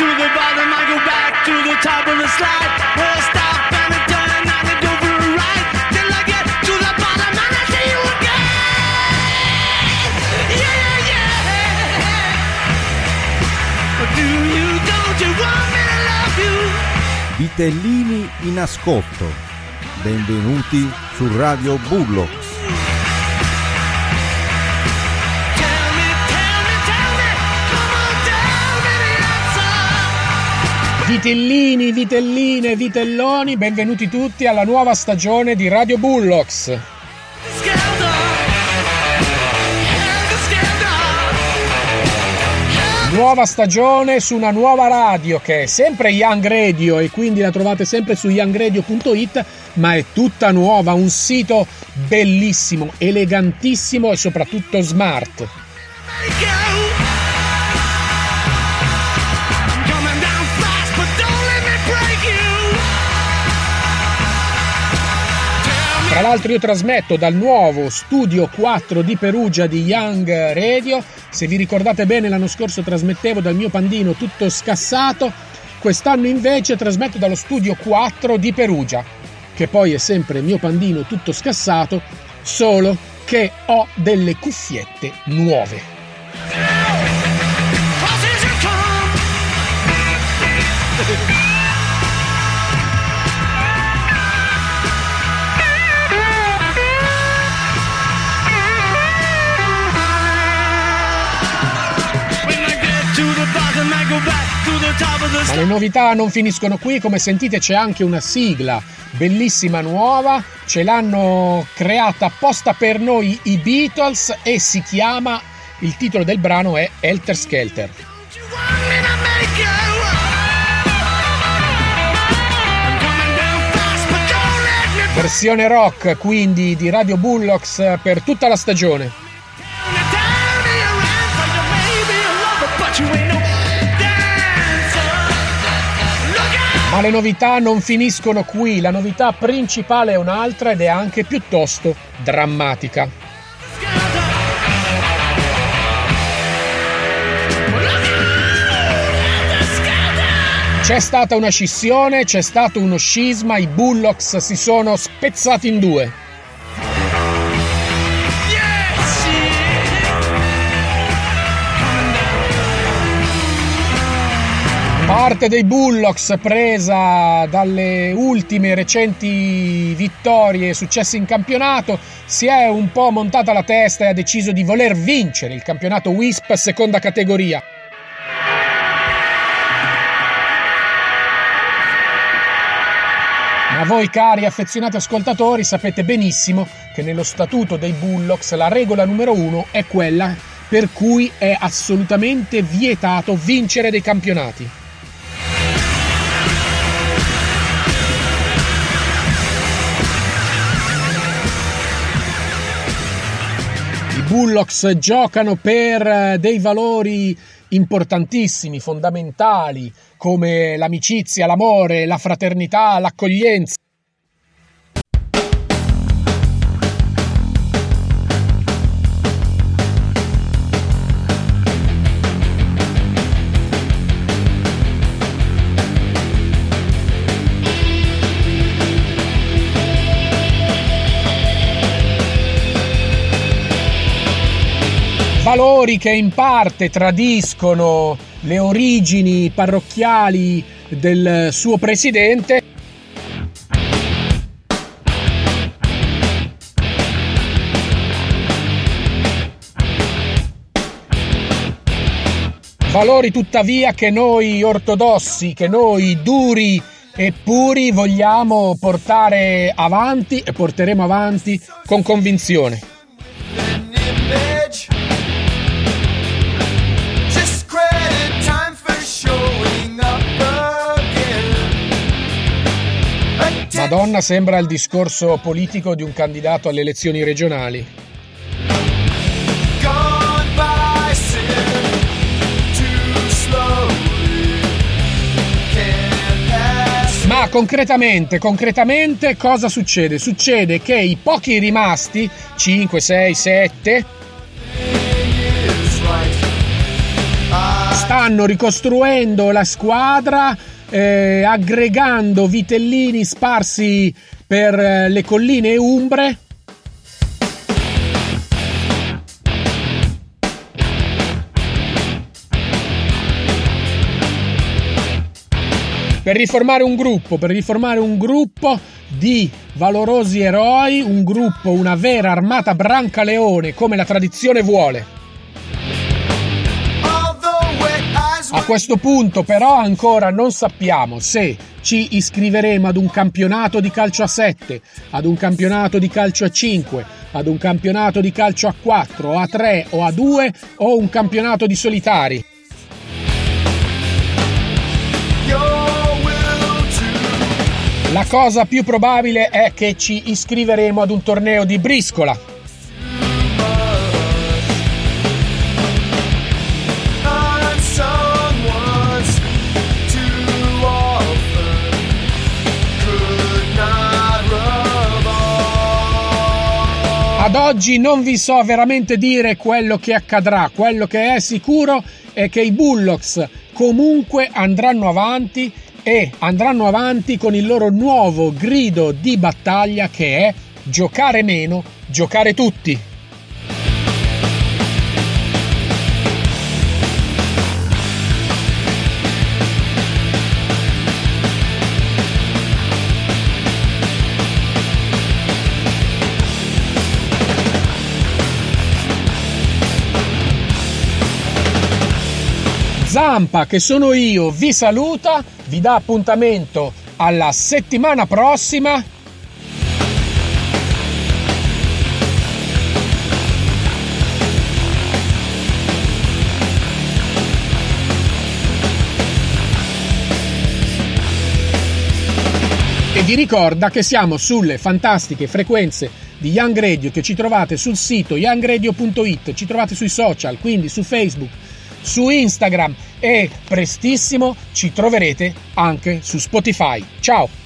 to the bottom, I go back to the top of the slide. Well, stop and I turn and I go for a ride. Till I get to the bottom and I see you again. Yeah, yeah, yeah. Do you, don't you want me to love you? Vitellini in ascolto. Benvenuti su Radio Bullocks. Vitellini, vitelline, vitelloni, benvenuti tutti alla nuova stagione di Radio Bullocks. Nuova stagione su una nuova radio che è sempre Young Radio e quindi la trovate sempre su youngradio.it, ma è tutta nuova, un sito bellissimo, elegantissimo e soprattutto smart. Tra l'altro io trasmetto dal nuovo studio 4 di Perugia di Young Radio. Se vi ricordate bene l'anno scorso trasmettevo dal mio pandino tutto scassato, quest'anno invece trasmetto dallo studio 4 di Perugia, che poi è sempre mio pandino tutto scassato, solo che ho delle cuffiette nuove. Ma le novità non finiscono qui, come sentite c'è anche una sigla bellissima nuova, ce l'hanno creata apposta per noi i Beatles e si chiama, il titolo del brano è Helter Skelter. Versione rock quindi di Radio Bullocks per tutta la stagione. Ma le novità non finiscono qui, la novità principale è un'altra ed è anche piuttosto drammatica. C'è stata una scissione, c'è stato uno scisma, i Bullocks si sono spezzati in due. Parte dei Bullocks presa dalle ultime recenti vittorie e successi in campionato si è un po' montata la testa e ha deciso di voler vincere il campionato WISP seconda categoria. Ma voi cari affezionati ascoltatori sapete benissimo che nello statuto dei Bullocks la regola numero uno è quella per cui è assolutamente vietato vincere dei campionati. Bullocks giocano per eh, dei valori importantissimi, fondamentali, come l'amicizia, l'amore, la fraternità, l'accoglienza. Valori che in parte tradiscono le origini parrocchiali del suo presidente. Valori tuttavia che noi ortodossi, che noi duri e puri vogliamo portare avanti e porteremo avanti con convinzione. Madonna sembra il discorso politico di un candidato alle elezioni regionali. Ma concretamente, concretamente cosa succede? Succede che i pochi rimasti, 5, 6, 7, is right. stanno ricostruendo la squadra, eh, aggregando vitellini sparsi per eh, le colline umbre. Per riformare un gruppo, per riformare un gruppo di valorosi eroi, un gruppo, una vera armata brancaleone come la tradizione vuole. A questo punto però ancora non sappiamo se ci iscriveremo ad un campionato di calcio a 7, ad un campionato di calcio a 5, ad un campionato di calcio a 4, o a 3 o a 2 o un campionato di solitari. La cosa più probabile è che ci iscriveremo ad un torneo di briscola. Ad oggi non vi so veramente dire quello che accadrà, quello che è sicuro è che i Bullocks comunque andranno avanti e andranno avanti con il loro nuovo grido di battaglia che è giocare meno, giocare tutti. Zampa, che sono io, vi saluta, vi dà appuntamento alla settimana prossima. E vi ricorda che siamo sulle fantastiche frequenze di Young Radio che ci trovate sul sito youngradio.it, ci trovate sui social, quindi su Facebook, su Instagram e prestissimo ci troverete anche su Spotify. Ciao!